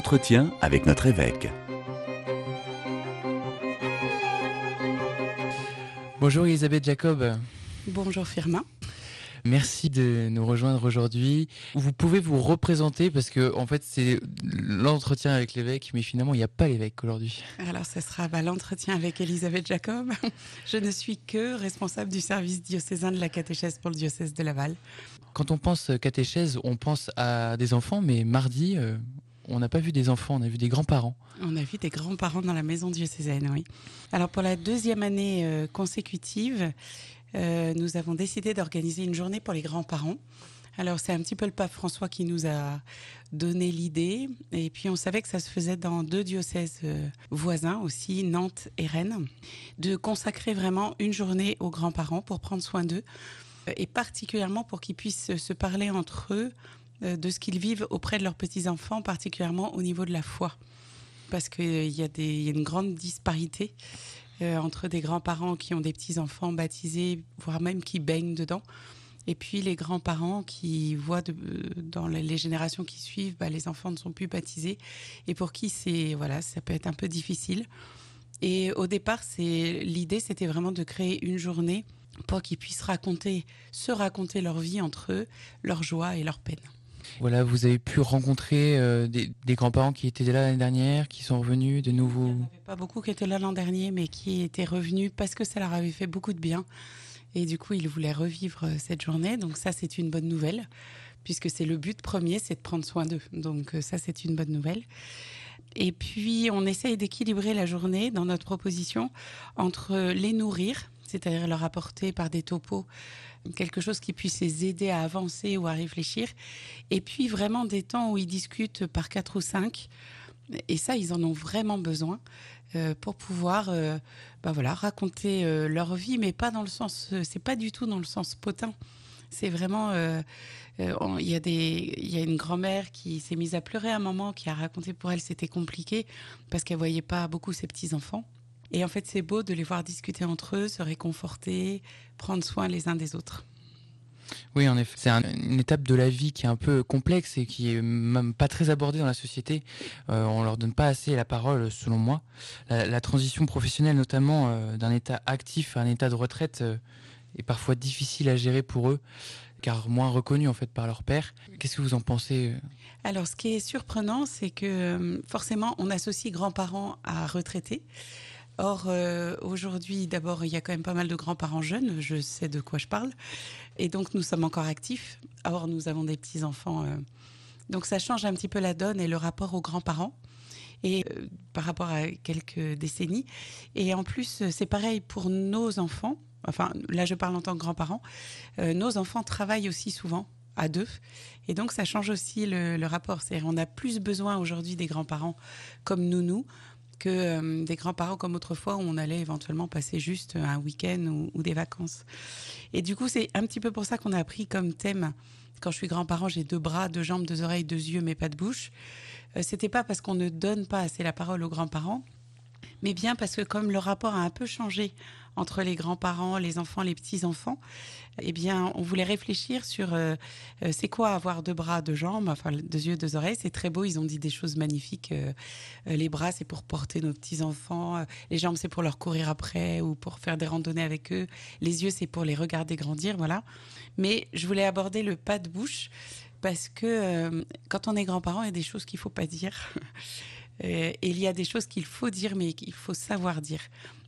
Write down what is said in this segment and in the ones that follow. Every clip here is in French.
L'entretien avec notre évêque. Bonjour Elisabeth Jacob. Bonjour Firmin. Merci de nous rejoindre aujourd'hui. Vous pouvez vous représenter parce que en fait c'est l'entretien avec l'évêque, mais finalement il n'y a pas l'évêque aujourd'hui. Alors ce sera bah, l'entretien avec Elisabeth Jacob. Je ne suis que responsable du service diocésain de la catéchèse pour le diocèse de Laval. Quand on pense catéchèse, on pense à des enfants, mais mardi, euh, on n'a pas vu des enfants, on a vu des grands-parents. On a vu des grands-parents dans la maison diocésaine, oui. Alors pour la deuxième année euh, consécutive, euh, nous avons décidé d'organiser une journée pour les grands-parents. Alors c'est un petit peu le pape François qui nous a donné l'idée. Et puis on savait que ça se faisait dans deux diocèses euh, voisins aussi, Nantes et Rennes, de consacrer vraiment une journée aux grands-parents pour prendre soin d'eux et particulièrement pour qu'ils puissent se parler entre eux de ce qu'ils vivent auprès de leurs petits-enfants, particulièrement au niveau de la foi. Parce qu'il y, a une grande disparité euh, entre des grands-parents qui ont des petits-enfants baptisés, voire même qui baignent dedans, et puis les grands-parents qui voient dans les générations qui suivent, bah, les enfants ne sont plus baptisés, et pour qui c'est voilà, ça peut être un peu difficile. Et au départ, l'idée, c'était vraiment de créer une journée pour qu'ils puissent raconter, se raconter leur vie entre eux, leur joie et leur peine. Voilà, vous avez pu rencontrer euh, des, grands-parents qui étaient là l'année dernière, qui sont revenus de nouveau. Il n'y en avait pas beaucoup qui étaient là l'an dernier, mais qui étaient revenus parce que ça leur avait fait beaucoup de bien. Et du coup, ils voulaient revivre euh, cette journée. Donc ça, c'est une bonne nouvelle, puisque c'est le but premier, c'est de prendre soin d'eux. Donc euh, ça, c'est une bonne nouvelle. Et puis, on essaye d'équilibrer la journée dans notre proposition entre les nourrir, c'est-à-dire leur apporter par des topos quelque chose qui puisse les aider à avancer ou à réfléchir. Et puis vraiment des temps où ils discutent par quatre ou cinq. Et ça, ils en ont vraiment besoin euh, pour pouvoir, euh, bah voilà, raconter euh, leur vie, mais pas dans le sens, c'est pas du tout dans le sens potin. C'est vraiment, il y a y a une grand-mère qui s'est mise à pleurer à un moment, qui a raconté pour elle c'était compliqué parce qu'elle voyait pas beaucoup ses petits enfants. Et en fait, c'est beau de les voir discuter entre eux, se réconforter, prendre soin les uns des autres. Oui, en effet, c'est une étape de la vie qui est un peu complexe et qui est même pas très abordée dans la société. Euh, on leur donne pas assez la parole, selon moi. La, transition professionnelle, notamment euh, d'un état actif à un état de retraite, euh, est parfois difficile à gérer pour eux, car moins reconnus en fait par leur père. Qu'est-ce que vous en pensez Alors, ce qui est surprenant, c'est que forcément, on associe grands-parents à retraités. Or, euh, aujourd'hui, d'abord, il y a quand même pas mal de grands-parents jeunes, je sais de quoi je parle. Et donc, nous sommes encore actifs. Or, nous avons des petits-enfants. Euh. donc, ça change un petit peu la donne et le rapport aux grands-parents. Et euh, par rapport à quelques décennies. Et en plus, c'est pareil pour nos enfants. Enfin, là, je parle en tant que grands-parents. nos enfants travaillent aussi souvent à deux. Et donc, ça change aussi le, rapport. C'est-à-dire, on a plus besoin aujourd'hui des grands-parents comme nous-nous que euh, des grands-parents comme autrefois où on allait éventuellement passer juste un week-end ou, des vacances. Et du coup, c'est un petit peu pour ça qu'on a pris comme thème. Quand je suis grand-parent, j'ai deux bras, deux jambes, deux oreilles, deux yeux, mais pas de bouche. Euh, c'était pas parce qu'on ne donne pas assez la parole aux grands-parents, mais bien parce que comme le rapport a un peu changé entre les grands-parents, les enfants, les petits-enfants, eh bien, on voulait réfléchir sur euh, euh, c'est quoi avoir deux bras, deux jambes, enfin deux yeux, deux oreilles. C'est très beau. Ils ont dit des choses magnifiques. Euh, les bras, c'est pour porter nos petits-enfants. les jambes, c'est pour leur courir après ou pour faire des randonnées avec eux. Les yeux, c'est pour les regarder grandir, voilà. Mais je voulais aborder le pas de bouche parce que quand on est grand-parent, il y a des choses qu'il faut pas dire. et il y a des choses qu'il faut dire, mais qu'il faut savoir dire.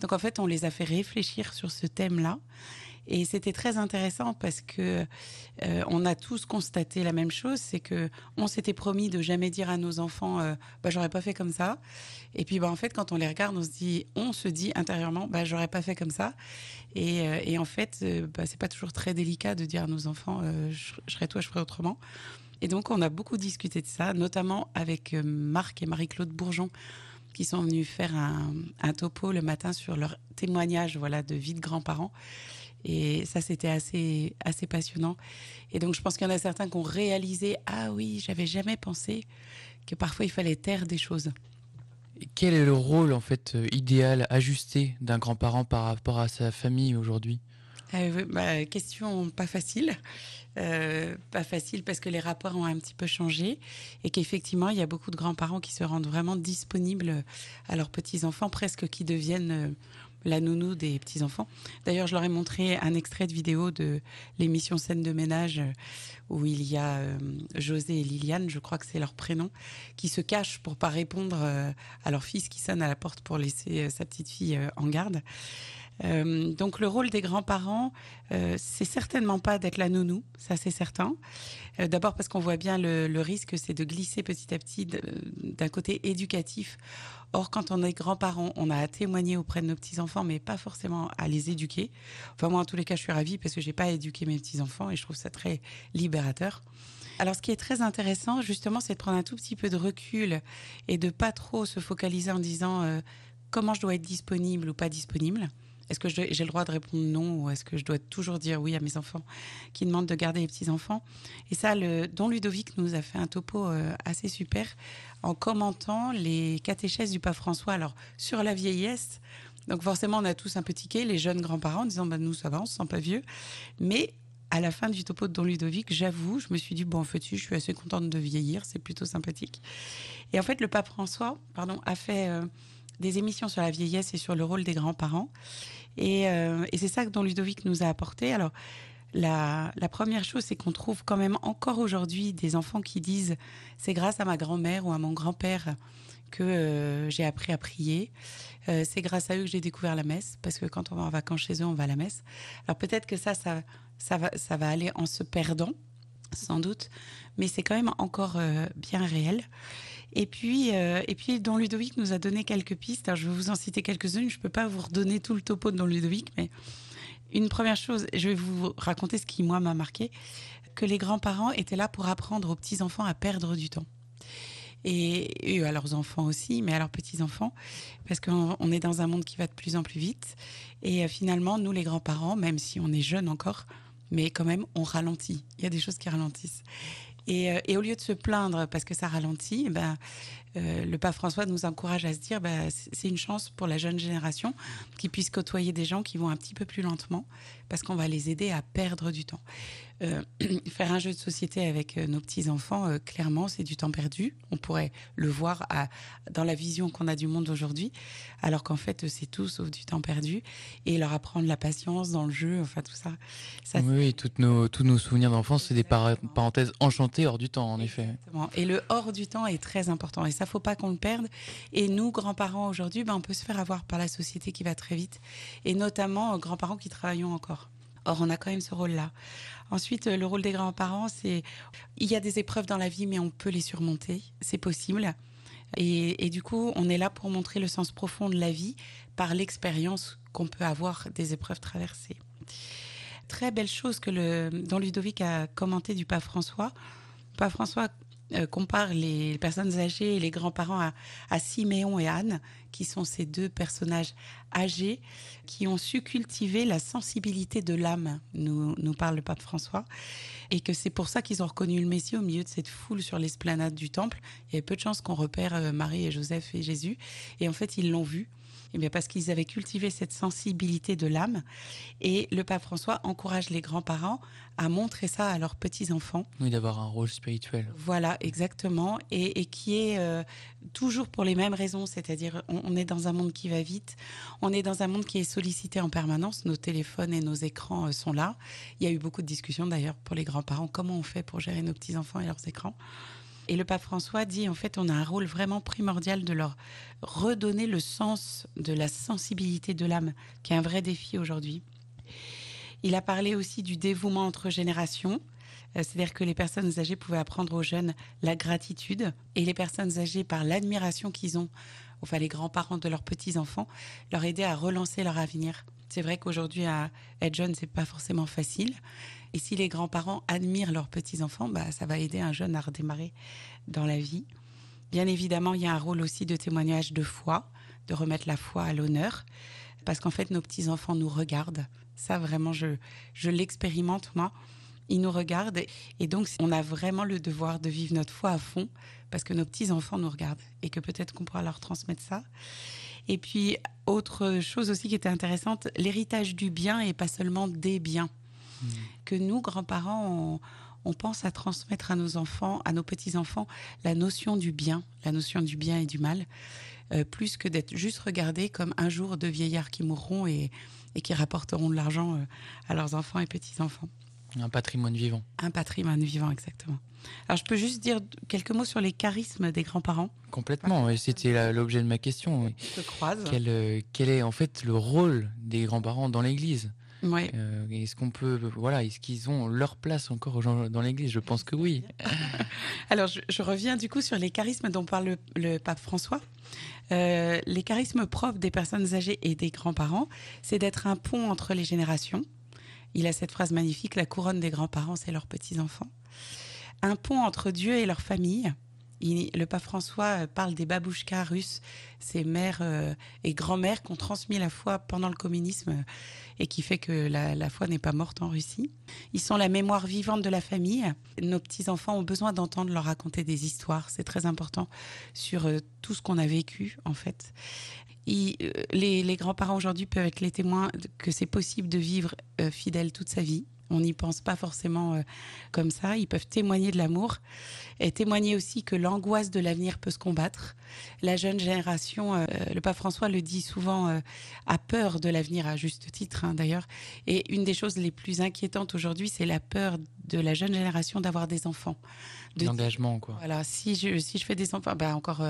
Donc en fait, on les a fait réfléchir sur ce thème-là. Et c'était très intéressant parce que euh, on a tous constaté la même chose, c'est que on s'était promis de jamais dire à nos enfants, euh, bah j'aurais pas fait comme ça. Et puis bah en fait, quand on les regarde, on se dit, on se dit intérieurement, bah j'aurais pas fait comme ça. Et, euh, et en fait, bah, c'est pas toujours très délicat de dire à nos enfants, je, je serais toi, je ferais autrement. Et donc on a beaucoup discuté de ça, notamment avec Marc et Marie-Claude Bourgeon qui sont venus faire un, topo le matin sur leur témoignage voilà, de vie de grands-parents. Et ça, c'était assez, assez passionnant. Et donc, je pense qu'il y en a certains qui ont réalisé Ah oui, j'avais jamais pensé que parfois il fallait taire des choses. quel est le rôle, en fait, euh, idéal, ajusté d'un grand-parent par rapport à sa famille aujourd'hui? Euh, question pas facile. Euh, pas facile parce que les rapports ont un petit peu changé et qu'effectivement, il y a beaucoup de grands-parents qui se rendent vraiment disponibles à leurs petits-enfants, presque qui deviennent euh, la nounou des petits-enfants. D'ailleurs, je leur ai montré un extrait de vidéo de l'émission Scène de ménage où il y a José et Liliane, je crois que c'est leur prénom, qui se cachent pour pas répondre à leur fils qui sonne à la porte pour laisser sa petite fille en garde. Euh, donc le rôle des grands-parents, euh, c'est certainement pas d'être la nounou, ça c'est certain. Euh, d'abord parce qu'on voit bien le, risque, c'est de glisser petit à petit d'un côté éducatif. Or, quand on est grands-parents, on a à témoigner auprès de nos petits-enfants, mais pas forcément à les éduquer. Enfin, moi, en tous les cas, je suis ravie parce que j'ai pas éduqué mes petits-enfants et je trouve ça très libérateur. Alors, ce qui est très intéressant, justement, c'est de prendre un tout petit peu de recul et de pas trop se focaliser en disant comment je dois être disponible ou pas disponible. Est-ce que j'ai le droit de répondre non ou est-ce que je dois toujours dire oui à mes enfants qui demandent de garder les petits-enfants? Et ça, le Don Ludovic nous a fait un topo euh, assez super en commentant les catéchèses du pape François. Alors, sur la vieillesse, donc forcément, on a tous un peu tiqué, les jeunes grands-parents, en disant bah, nous, ça va, on se sent pas vieux. Mais à la fin du topo de Don Ludovic, j'avoue, je me suis dit, bon, en fait, je suis assez contente de vieillir, c'est plutôt sympathique. Et en fait, le pape François pardon, a fait euh, des émissions sur la vieillesse et sur le rôle des grands-parents. Euh, et, c'est ça que Don Ludovic nous a apporté. Alors, la, première chose, c'est qu'on trouve quand même encore aujourd'hui des enfants qui disent c'est grâce à ma grand-mère ou à mon grand-père que euh, j'ai appris à prier. Euh, c'est grâce à eux que j'ai découvert la messe, parce que quand on va en vacances chez eux, on va à la messe. Alors peut-être que ça, ça va aller en se perdant, sans doute, mais c'est quand même encore bien réel. Et puis, euh, et puis, Don Ludovic nous a donné quelques pistes. Je vais vous en citer quelques-unes. Je ne peux pas vous redonner tout le topo de Don Ludovic, mais une première chose, je vais vous raconter ce qui, moi, m'a marqué, que les grands-parents étaient là pour apprendre aux petits-enfants à perdre du temps. Et, à leurs enfants aussi, mais à leurs petits-enfants, parce qu'on est dans un monde qui va de plus en plus vite. Et euh, finalement, nous, les grands-parents, même si on est jeunes encore, mais quand même, on ralentit. Il y a des choses qui ralentissent. Euh, et, au lieu de se plaindre parce que ça ralentit, eh ben, euh, le pape François nous encourage à se dire bah, c'est une chance pour la jeune génération qui puisse côtoyer des gens qui vont un petit peu plus lentement parce qu'on va les aider à perdre du temps. Euh, faire un jeu de société avec euh, nos petits-enfants, euh, clairement, c'est du temps perdu. On pourrait le voir à, dans la vision qu'on a du monde aujourd'hui, alors qu'en fait, c'est tout sauf du temps perdu. Et leur apprendre la patience dans le jeu, enfin tout ça. ça oui, toutes nos, tous nos souvenirs d'enfance, c'est des parenthèses enchantées hors du temps, en effet. Et le hors du temps est très important. Et ça, faut pas qu'on le perde. Et nous, grands-parents, aujourd'hui, ben, on peut se faire avoir par la société qui va très vite. Et notamment, grands-parents qui travaillons encore. Or, on a quand même ce rôle-là. Ensuite, le rôle des grands-parents, c'est il y a des épreuves dans la vie, mais on peut les surmonter. C'est possible. Et, du coup, on est là pour montrer le sens profond de la vie par l'expérience qu'on peut avoir des épreuves traversées. Très belle chose que le, dont Ludovic a commenté du pape François. Pape François euh, compare les personnes âgées et les grands-parents à, Siméon et Anne, qui sont ces deux personnages âgés qui ont su cultiver la sensibilité de l'âme, nous, nous parle le pape François, et que c'est pour ça qu'ils ont reconnu le Messie au milieu de cette foule sur l'esplanade du temple. Il y avait peu de chances qu'on repère euh, Marie et Joseph et Jésus, et en fait ils l'ont vu. Eh bien parce qu'ils avaient cultivé cette sensibilité de l'âme. Et le pape François encourage les grands-parents à montrer ça à leurs petits-enfants. Oui, d'avoir un rôle spirituel. Voilà, exactement. Et, qui est euh, toujours pour les mêmes raisons, c'est-à-dire on, est dans un monde qui va vite, on est dans un monde qui est sollicité en permanence, nos téléphones et nos écrans euh, sont là. Il y a eu beaucoup de discussions d'ailleurs pour les grands-parents, comment on fait pour gérer nos petits-enfants et leurs écrans? Et le pape François dit, en fait, on a un rôle vraiment primordial de leur redonner le sens de la sensibilité de l'âme, qui est un vrai défi aujourd'hui. Il a parlé aussi du dévouement entre générations. Euh, c'est-à-dire que les personnes âgées pouvaient apprendre aux jeunes la gratitude et les personnes âgées, par l'admiration qu'ils ont, enfin les grands-parents de leurs petits-enfants, leur aider à relancer leur avenir. C'est vrai qu'aujourd'hui, être jeune, c'est pas forcément facile. Et si les grands-parents admirent leurs petits-enfants, bah, ça va aider un jeune à redémarrer dans la vie. Bien évidemment, il y a un rôle aussi de témoignage de foi, de remettre la foi à l'honneur, parce qu'en fait, nos petits-enfants nous regardent. Ça, vraiment, je, je l'expérimente, moi. Ils nous regardent et donc on a vraiment le devoir de vivre notre foi à fond parce que nos petits-enfants nous regardent et que peut-être qu'on pourra leur transmettre ça. Et puis, autre chose aussi qui était intéressante, l'héritage du bien et pas seulement des biens. Mmh. Que nous, grands-parents, on, pense à transmettre à nos enfants, à nos petits-enfants, la notion du bien, la notion du bien et du mal, euh, plus que d'être juste regardés comme un jour de vieillards qui mourront et, et qui rapporteront de l'argent euh, à leurs enfants et petits-enfants. Un patrimoine vivant. Un patrimoine vivant, exactement. Alors, je peux juste dire quelques mots sur les charismes des grands-parents. Complètement, c'était l'objet de ma question. Je croise. Quel, euh, quel, est en fait le rôle des grands-parents dans l'Église? Ouais. Euh, est-ce qu'on peut, voilà, est-ce qu'ils ont leur place encore dans l'Église? Je pense que oui. Alors, je, reviens du coup sur les charismes dont parle le, pape François. Euh, les charismes propres des personnes âgées et des grands-parents, c'est d'être un pont entre les générations. Il a cette phrase magnifique la couronne des grands-parents, c'est leurs petits-enfants un pont entre Dieu et leur famille. le pape François euh, parle des babouchkas russes, ces mères euh, et grand-mères qui ont transmis la foi pendant le communisme euh, et qui fait que la, foi n'est pas morte en Russie. Ils sont la mémoire vivante de la famille. Nos petits-enfants ont besoin d'entendre leur raconter des histoires. C'est très important sur tout ce qu'on a vécu, en fait. Les, grands-parents aujourd'hui peuvent être les témoins que c'est possible de vivre fidèle toute sa vie on n'y pense pas forcément euh, comme ça. Ils peuvent témoigner de l'amour et témoigner aussi que l'angoisse de l'avenir peut se combattre. La jeune génération, euh, le pape François le dit souvent, euh, a peur de l'avenir à juste titre hein, d'ailleurs. Et une des choses les plus inquiétantes aujourd'hui, c'est la peur de la jeune génération d'avoir des enfants. L'engagement, quoi. Voilà, si je, si je fais des enfants, ben encore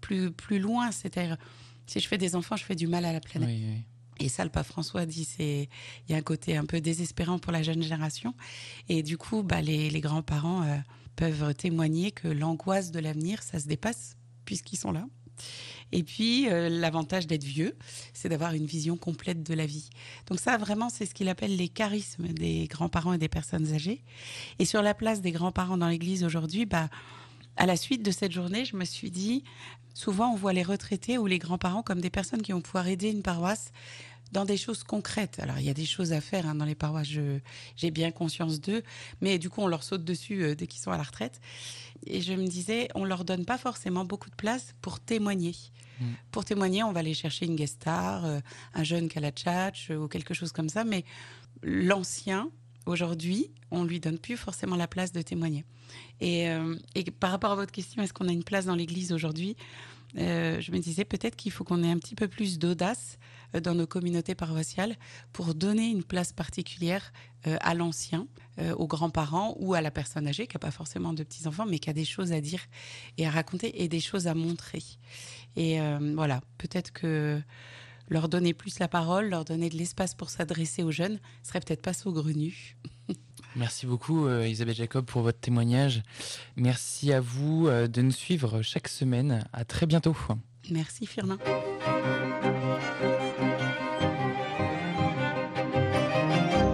plus, plus loin, c'est-à-dire si je fais des enfants, je fais du mal à la planète. Oui, oui. Et ça, le pape François dit, c'est il y a un côté un peu désespérant pour la jeune génération. Et du coup, bah, les, grands-parents euh, peuvent témoigner que l'angoisse de l'avenir, ça se dépasse puisqu'ils sont là. Et puis, euh, l'avantage d'être vieux, c'est d'avoir une vision complète de la vie. Donc ça, vraiment, c'est ce qu'il appelle les charismes des grands-parents et des personnes âgées. Et sur la place des grands-parents dans l'Église aujourd'hui, bah, à la suite de cette journée, je me suis dit, souvent on voit les retraités ou les grands-parents comme des personnes qui vont pouvoir aider une paroisse dans des choses concrètes. Alors, il y a des choses à faire hein, dans les paroisses, j'ai bien conscience d'eux, mais du coup, on leur saute dessus euh, dès qu'ils sont à la retraite. Et je me disais, on leur donne pas forcément beaucoup de place pour témoigner. Mm. Pour témoigner, on va aller chercher une guest star, euh, un jeune Kalachach euh, ou quelque chose comme ça, mais l'ancien, aujourd'hui, on lui donne plus forcément la place de témoigner. Et, et par rapport à votre question, est-ce qu'on a une place dans l'Église aujourd'hui Je me disais peut-être qu'il faut qu'on ait un petit peu plus d'audace euh, dans nos communautés paroissiales pour donner une place particulière euh, à l'ancien, euh, aux grands-parents ou à la personne âgée qui n'a pas forcément de petits-enfants, mais qui a des choses à dire et à raconter et des choses à montrer. Et voilà, peut-être que leur donner plus la parole, leur donner de l'espace pour s'adresser aux jeunes, serait peut-être pas saugrenu. Merci beaucoup Isabelle Jacob pour votre témoignage. Merci à vous de nous suivre chaque semaine. À très bientôt. Merci Firmin.